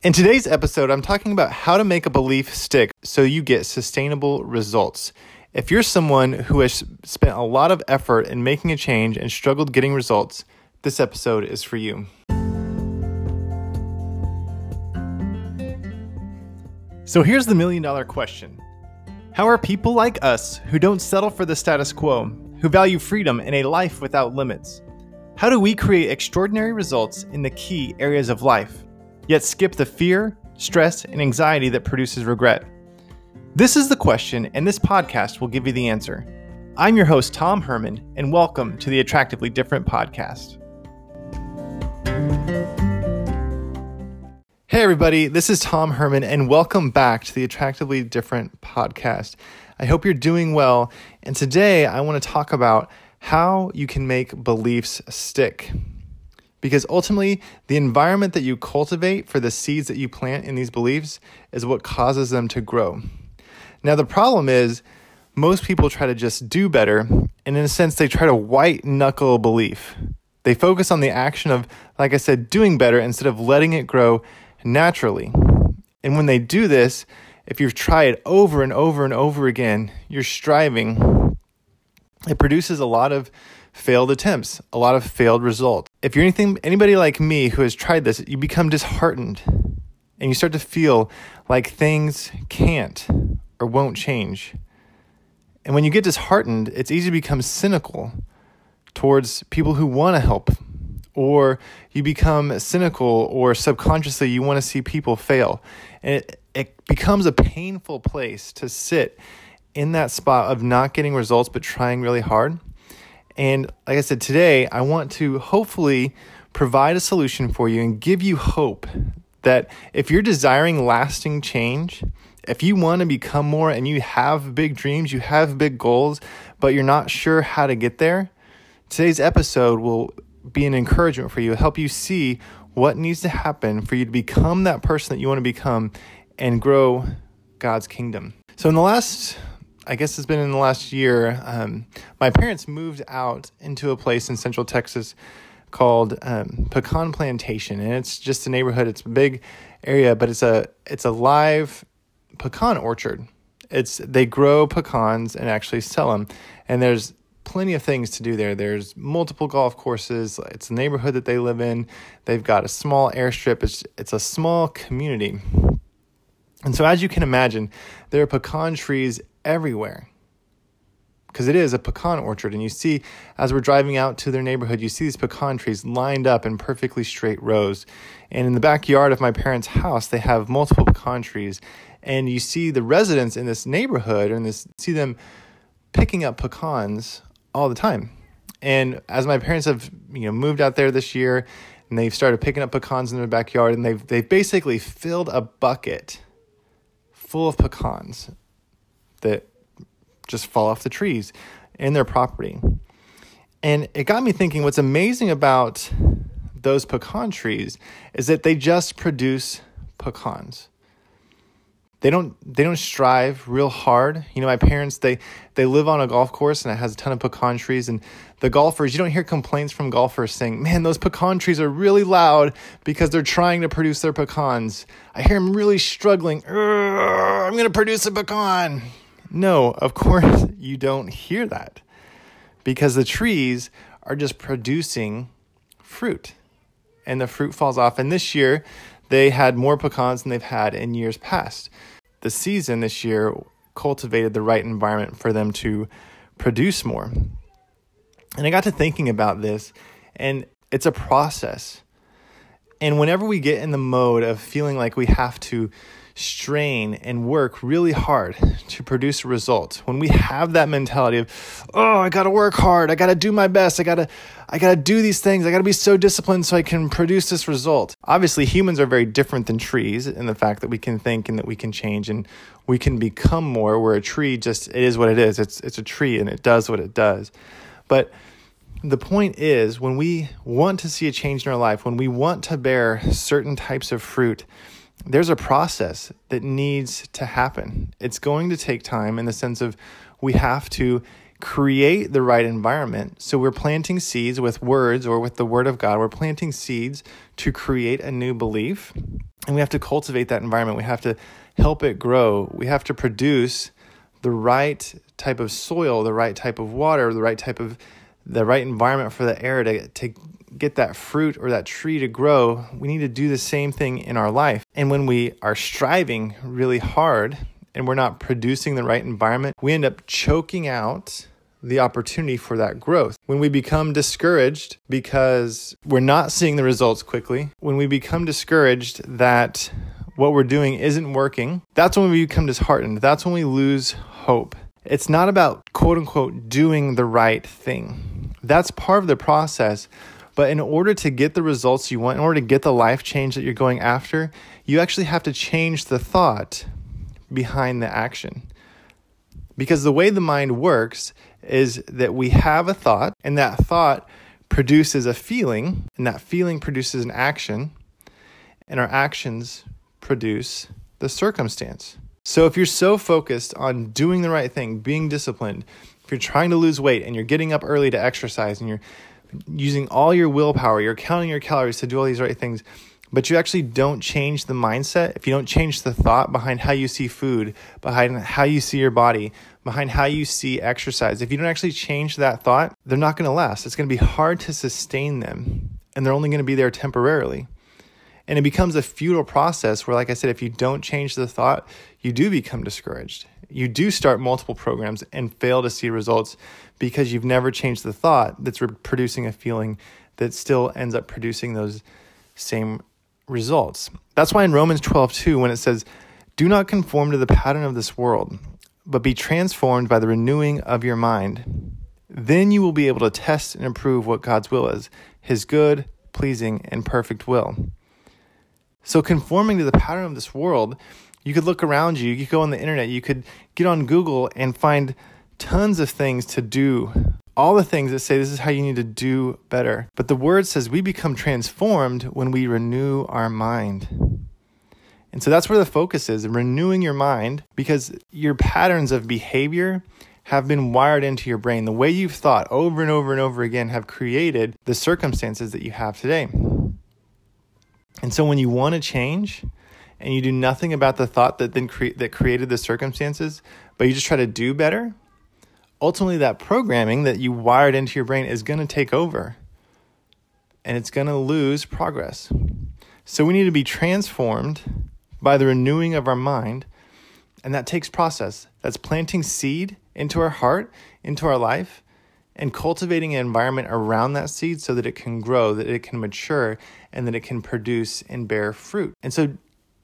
In today's episode, I'm talking about how to make a belief stick so you get sustainable results. If you're someone who has spent a lot of effort in making a change and struggled getting results, this episode is for you. So here's the million dollar question How are people like us who don't settle for the status quo, who value freedom and a life without limits? How do we create extraordinary results in the key areas of life? Yet skip the fear, stress, and anxiety that produces regret? This is the question, and this podcast will give you the answer. I'm your host, Tom Herman, and welcome to the Attractively Different podcast. Hey, everybody, this is Tom Herman, and welcome back to the Attractively Different podcast. I hope you're doing well, and today I want to talk about how you can make beliefs stick because ultimately the environment that you cultivate for the seeds that you plant in these beliefs is what causes them to grow. Now, the problem is most people try to just do better, and in a sense, they try to white knuckle a belief. They focus on the action of, like I said, doing better instead of letting it grow naturally. And when they do this, if you try it over and over and over again, you're striving, it produces a lot of failed attempts, a lot of failed results. If you're anything anybody like me who has tried this, you become disheartened and you start to feel like things can't or won't change. And when you get disheartened, it's easy to become cynical towards people who want to help or you become cynical or subconsciously you want to see people fail. And it, it becomes a painful place to sit in that spot of not getting results but trying really hard. And like I said, today I want to hopefully provide a solution for you and give you hope that if you're desiring lasting change, if you want to become more and you have big dreams, you have big goals, but you're not sure how to get there, today's episode will be an encouragement for you, help you see what needs to happen for you to become that person that you want to become and grow God's kingdom. So, in the last I guess it's been in the last year. Um, my parents moved out into a place in Central Texas called um, Pecan Plantation, and it's just a neighborhood. It's a big area, but it's a it's a live pecan orchard. It's they grow pecans and actually sell them, and there's plenty of things to do there. There's multiple golf courses. It's a neighborhood that they live in. They've got a small airstrip. It's it's a small community. And so as you can imagine, there are pecan trees everywhere because it is a pecan orchard. And you see, as we're driving out to their neighborhood, you see these pecan trees lined up in perfectly straight rows. And in the backyard of my parents' house, they have multiple pecan trees. And you see the residents in this neighborhood and see them picking up pecans all the time. And as my parents have, you know, moved out there this year and they've started picking up pecans in their backyard and they've they've basically filled a bucket full of pecans that just fall off the trees in their property. And it got me thinking what's amazing about those pecan trees is that they just produce pecans. They don't they don't strive real hard. You know, my parents they they live on a golf course and it has a ton of pecan trees and the golfers, you don't hear complaints from golfers saying, "Man, those pecan trees are really loud because they're trying to produce their pecans." I hear them really struggling. I'm going to produce a pecan. No, of course you don't hear that because the trees are just producing fruit and the fruit falls off. And this year they had more pecans than they've had in years past. The season this year cultivated the right environment for them to produce more. And I got to thinking about this, and it's a process. And whenever we get in the mode of feeling like we have to strain and work really hard to produce a result when we have that mentality of oh i gotta work hard. I gotta do my best. I gotta i gotta do these things. I gotta be so disciplined so i can produce this result. Obviously humans are very different than trees in the fact that we can think and that we can change and we can become more. Where a tree just it is what it is. It's it's a tree and it does what it does. But the point is when we want to see a change in our life when we want to bear certain types of fruit there's a process that needs to happen. It's going to take time in the sense of we have to create the right environment. So we're planting seeds with words or with the word of God. We're planting seeds to create a new belief. And we have to cultivate that environment. We have to help it grow. We have to produce the right type of soil, the right type of water, the right type of the right environment for the air to, to get that fruit or that tree to grow. We need to do the same thing in our life. And when we are striving really hard and we're not producing the right environment, we end up choking out the opportunity for that growth. When we become discouraged because we're not seeing the results quickly, when we become discouraged that what we're doing isn't working, that's when we become disheartened. That's when we lose hope. It's not about quote unquote doing the right thing. That's part of the process. But in order to get the results you want, in order to get the life change that you're going after, you actually have to change the thought behind the action. Because the way the mind works is that we have a thought, and that thought produces a feeling, and that feeling produces an action, and our actions produce the circumstance. So if you're so focused on doing the right thing, being disciplined, if you're trying to lose weight and you're getting up early to exercise and you're using all your willpower, you're counting your calories to do all these right things, but you actually don't change the mindset, if you don't change the thought behind how you see food, behind how you see your body, behind how you see exercise, if you don't actually change that thought, they're not going to last. It's going to be hard to sustain them, and they're only going to be there temporarily. And it becomes a futile process where, like I said, if you don't change the thought, you do become discouraged. You do start multiple programs and fail to see results because you've never changed the thought that's producing a feeling that still ends up producing those same results. That's why in Romans 12, 2, when it says, Do not conform to the pattern of this world, but be transformed by the renewing of your mind. Then you will be able to test and approve what God's will is, his good, pleasing, and perfect will. So, conforming to the pattern of this world, you could look around you, you could go on the internet, you could get on Google and find tons of things to do all the things that say this is how you need to do better. But the word says we become transformed when we renew our mind. And so that's where the focus is renewing your mind because your patterns of behavior have been wired into your brain. The way you've thought over and over and over again have created the circumstances that you have today. And so when you want to change and you do nothing about the thought that then cre- that created the circumstances, but you just try to do better, ultimately that programming that you wired into your brain is going to take over and it's going to lose progress. So we need to be transformed by the renewing of our mind, and that takes process. That's planting seed into our heart, into our life, and cultivating an environment around that seed so that it can grow, that it can mature, and that it can produce and bear fruit. And so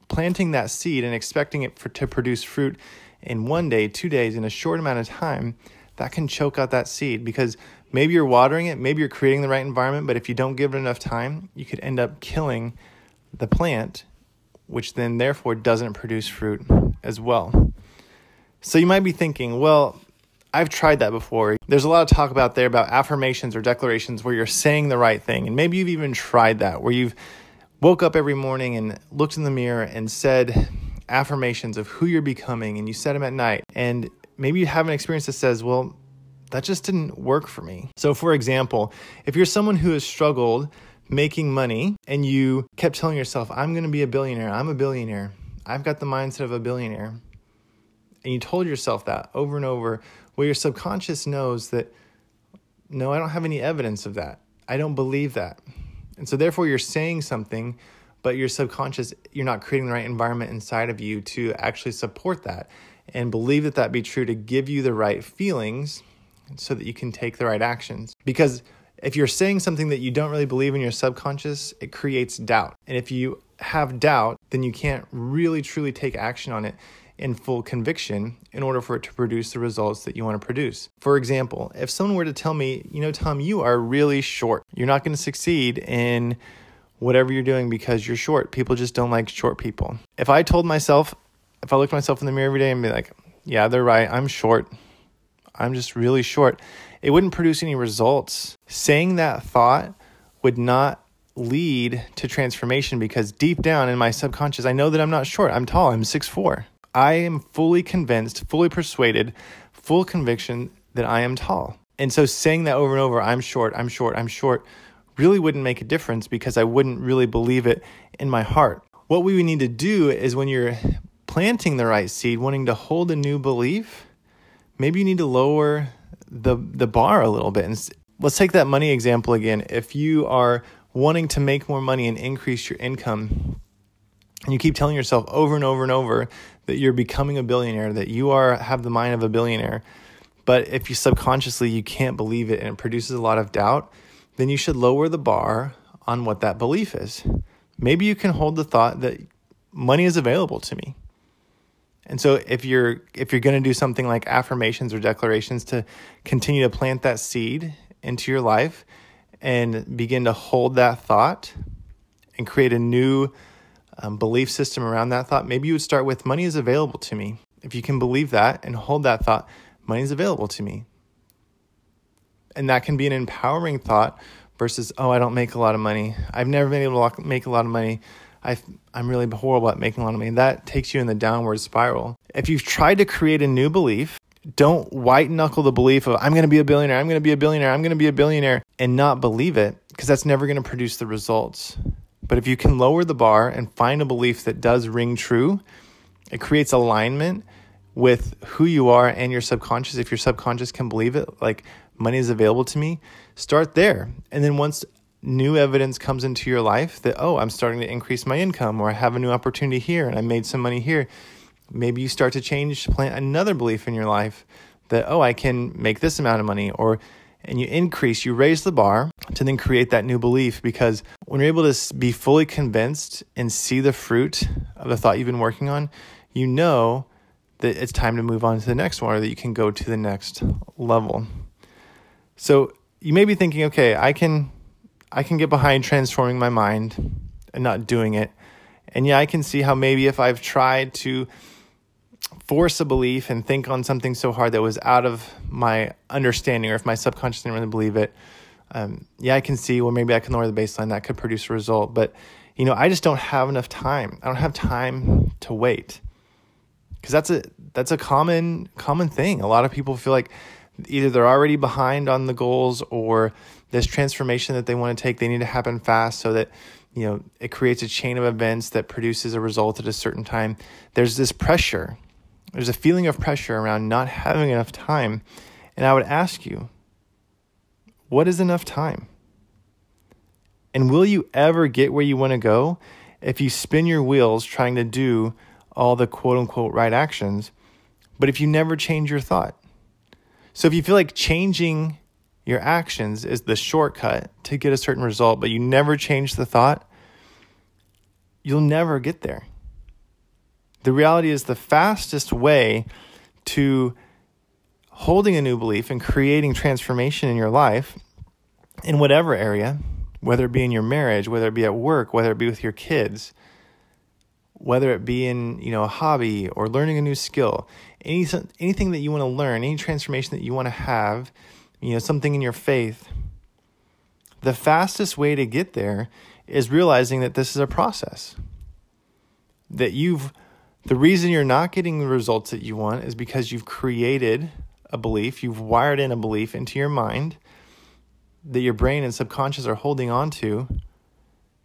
planting that seed and expecting it for, to produce fruit in one day, two days, in a short amount of time that can choke out that seed because maybe you're watering it, maybe you're creating the right environment, but if you don't give it enough time, you could end up killing the plant, which then therefore doesn't produce fruit as well. So you might be thinking, well, I've tried that before. There's a lot of talk about there about affirmations or declarations where you're saying the right thing. And maybe you've even tried that, where you've woke up every morning and looked in the mirror and said affirmations of who you're becoming and you said them at night. And maybe you have an experience that says, well, that just didn't work for me. So, for example, if you're someone who has struggled making money and you kept telling yourself, I'm going to be a billionaire, I'm a billionaire, I've got the mindset of a billionaire, and you told yourself that over and over, well, your subconscious knows that, no, I don't have any evidence of that. I don't believe that. And so, therefore, you're saying something, but your subconscious, you're not creating the right environment inside of you to actually support that and believe that that be true to give you the right feelings so that you can take the right actions. Because if you're saying something that you don't really believe in your subconscious, it creates doubt. And if you have doubt, then you can't really truly take action on it in full conviction in order for it to produce the results that you want to produce. For example, if someone were to tell me, you know, Tom, you are really short, you're not going to succeed in whatever you're doing because you're short. People just don't like short people. If I told myself, if I looked myself in the mirror every day and be like, yeah, they're right, I'm short. I'm just really short. It wouldn't produce any results. Saying that thought would not lead to transformation because deep down in my subconscious, I know that I'm not short. I'm tall. I'm six four. I am fully convinced, fully persuaded, full conviction that I am tall. And so saying that over and over, I'm short, I'm short, I'm short, really wouldn't make a difference because I wouldn't really believe it in my heart. What we need to do is when you're planting the right seed, wanting to hold a new belief, maybe you need to lower the the bar a little bit. And let's take that money example again. If you are wanting to make more money and increase your income, and you keep telling yourself over and over and over that you're becoming a billionaire, that you are have the mind of a billionaire, but if you subconsciously you can't believe it and it produces a lot of doubt, then you should lower the bar on what that belief is. Maybe you can hold the thought that money is available to me. And so if you're if you're going to do something like affirmations or declarations to continue to plant that seed into your life and begin to hold that thought and create a new um, belief system around that thought, maybe you would start with money is available to me. If you can believe that and hold that thought, money is available to me. And that can be an empowering thought versus, oh, I don't make a lot of money. I've never been able to make a lot of money. I, I'm really horrible at making a lot of money. That takes you in the downward spiral. If you've tried to create a new belief, don't white knuckle the belief of, I'm going to be a billionaire, I'm going to be a billionaire, I'm going to be a billionaire, and not believe it, because that's never going to produce the results. But if you can lower the bar and find a belief that does ring true, it creates alignment with who you are and your subconscious. If your subconscious can believe it, like money is available to me, start there. And then once new evidence comes into your life that, oh, I'm starting to increase my income or I have a new opportunity here and I made some money here, maybe you start to change, plant another belief in your life that, oh, I can make this amount of money or and you increase, you raise the bar to then create that new belief because when you're able to be fully convinced and see the fruit of the thought you've been working on, you know that it's time to move on to the next one or that you can go to the next level. So you may be thinking, okay, I can I can get behind transforming my mind and not doing it. And yeah, I can see how maybe if I've tried to force a belief and think on something so hard that was out of my understanding, or if my subconscious didn't really believe it, um, yeah, I can see, well, maybe I can lower the baseline. That could produce a result. But, you know, I just don't have enough time. I don't have time to wait. Because that's a that's a common common thing. A lot of people feel like either they're already behind on the goals or this transformation that they want to take they need to happen fast so that you know it creates a chain of events that produces a result at a certain time there's this pressure there's a feeling of pressure around not having enough time. And I would ask you, what is enough time? And will you ever get where you want to go if you spin your wheels trying to do all the quote unquote right actions, but if you never change your thought? So if you feel like changing your actions is the shortcut to get a certain result, but you never change the thought, you'll never get there. The reality is the fastest way to holding a new belief and creating transformation in your life in whatever area, whether it be in your marriage, whether it be at work, whether it be with your kids, whether it be in, you know, a hobby or learning a new skill, any, anything that you want to learn, any transformation that you want to have, you know, something in your faith, the fastest way to get there is realizing that this is a process. That you've the reason you're not getting the results that you want is because you've created a belief, you've wired in a belief into your mind that your brain and subconscious are holding on to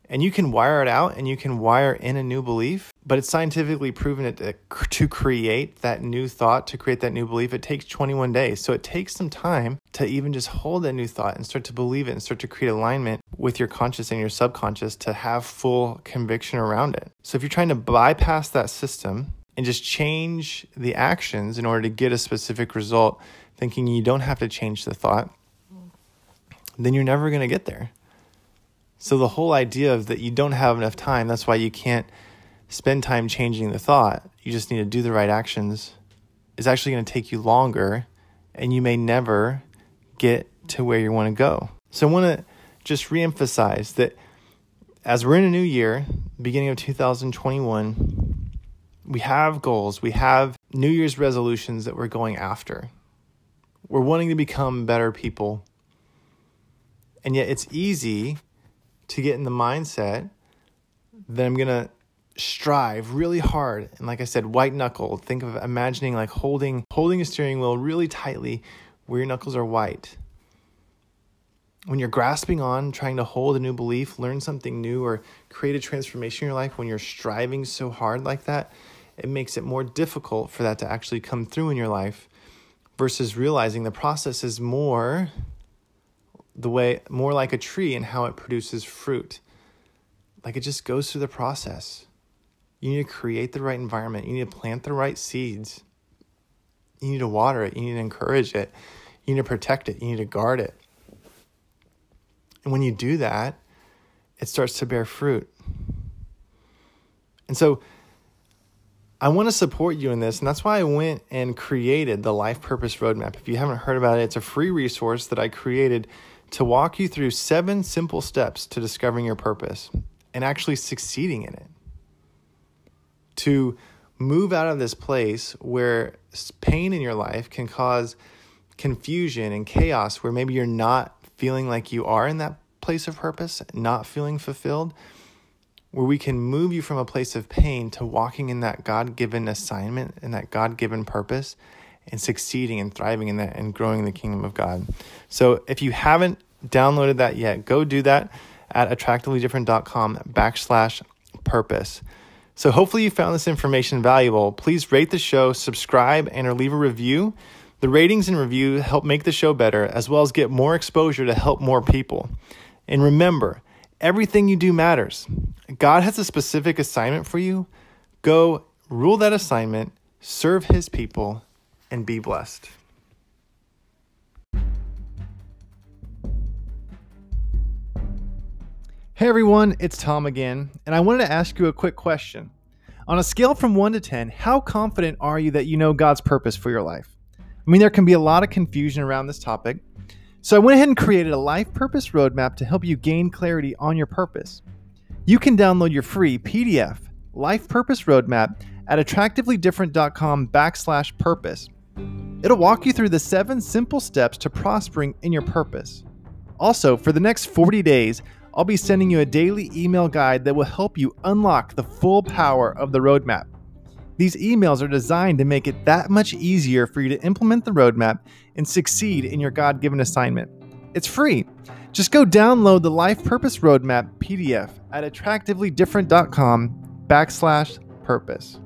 and you can wire it out and you can wire in a new belief but it's scientifically proven it uh, to, to create that new thought to create that new belief it takes 21 days. So it takes some time to even just hold that new thought and start to believe it and start to create alignment with your conscious and your subconscious to have full conviction around it. So if you're trying to bypass that system and just change the actions in order to get a specific result thinking you don't have to change the thought then you're never going to get there. So the whole idea of that you don't have enough time, that's why you can't spend time changing the thought. You just need to do the right actions is actually going to take you longer and you may never get to where you want to go. So I want to just reemphasize that as we're in a new year, beginning of 2021, we have goals, we have New Year's resolutions that we're going after. We're wanting to become better people. And yet it's easy to get in the mindset that I'm going to strive really hard and like I said white knuckle think of imagining like holding holding a steering wheel really tightly where your knuckles are white. When you're grasping on, trying to hold a new belief, learn something new, or create a transformation in your life, when you're striving so hard like that, it makes it more difficult for that to actually come through in your life versus realizing the process is more the way more like a tree and how it produces fruit. Like it just goes through the process. You need to create the right environment. You need to plant the right seeds. You need to water it. You need to encourage it. You need to protect it. You need to guard it. And when you do that, it starts to bear fruit. And so I want to support you in this, and that's why I went and created the Life Purpose Roadmap. If you haven't heard about it, it's a free resource that I created to walk you through seven simple steps to discovering your purpose and actually succeeding in it. To move out of this place where pain in your life can cause confusion and chaos, where maybe you're not feeling like you are in that place of purpose, not feeling fulfilled where we can move you from a place of pain to walking in that God given assignment and that God given purpose and succeeding and thriving in that and growing the kingdom of God. So if you haven't downloaded that yet, go do that at attractivelydifferent.com backslash purpose. So hopefully you found this information valuable. Please rate the show, subscribe, and or leave a review. The ratings and reviews help make the show better, as well as get more exposure to help more people. And remember, Everything you do matters. God has a specific assignment for you. Go rule that assignment, serve his people, and be blessed. Hey everyone, it's Tom again, and I wanted to ask you a quick question. On a scale from 1 to 10, how confident are you that you know God's purpose for your life? I mean, there can be a lot of confusion around this topic, so I went ahead and created a life purpose roadmap to help you gain clarity on your purpose. You can download your free PDF, Life Purpose Roadmap, at attractivelydifferent.com backslash purpose. It'll walk you through the seven simple steps to prospering in your purpose. Also, for the next 40 days, I'll be sending you a daily email guide that will help you unlock the full power of the roadmap. These emails are designed to make it that much easier for you to implement the roadmap and succeed in your God given assignment. It's free. Just go download the Life Purpose Roadmap PDF at attractivelydifferent.com backslash purpose.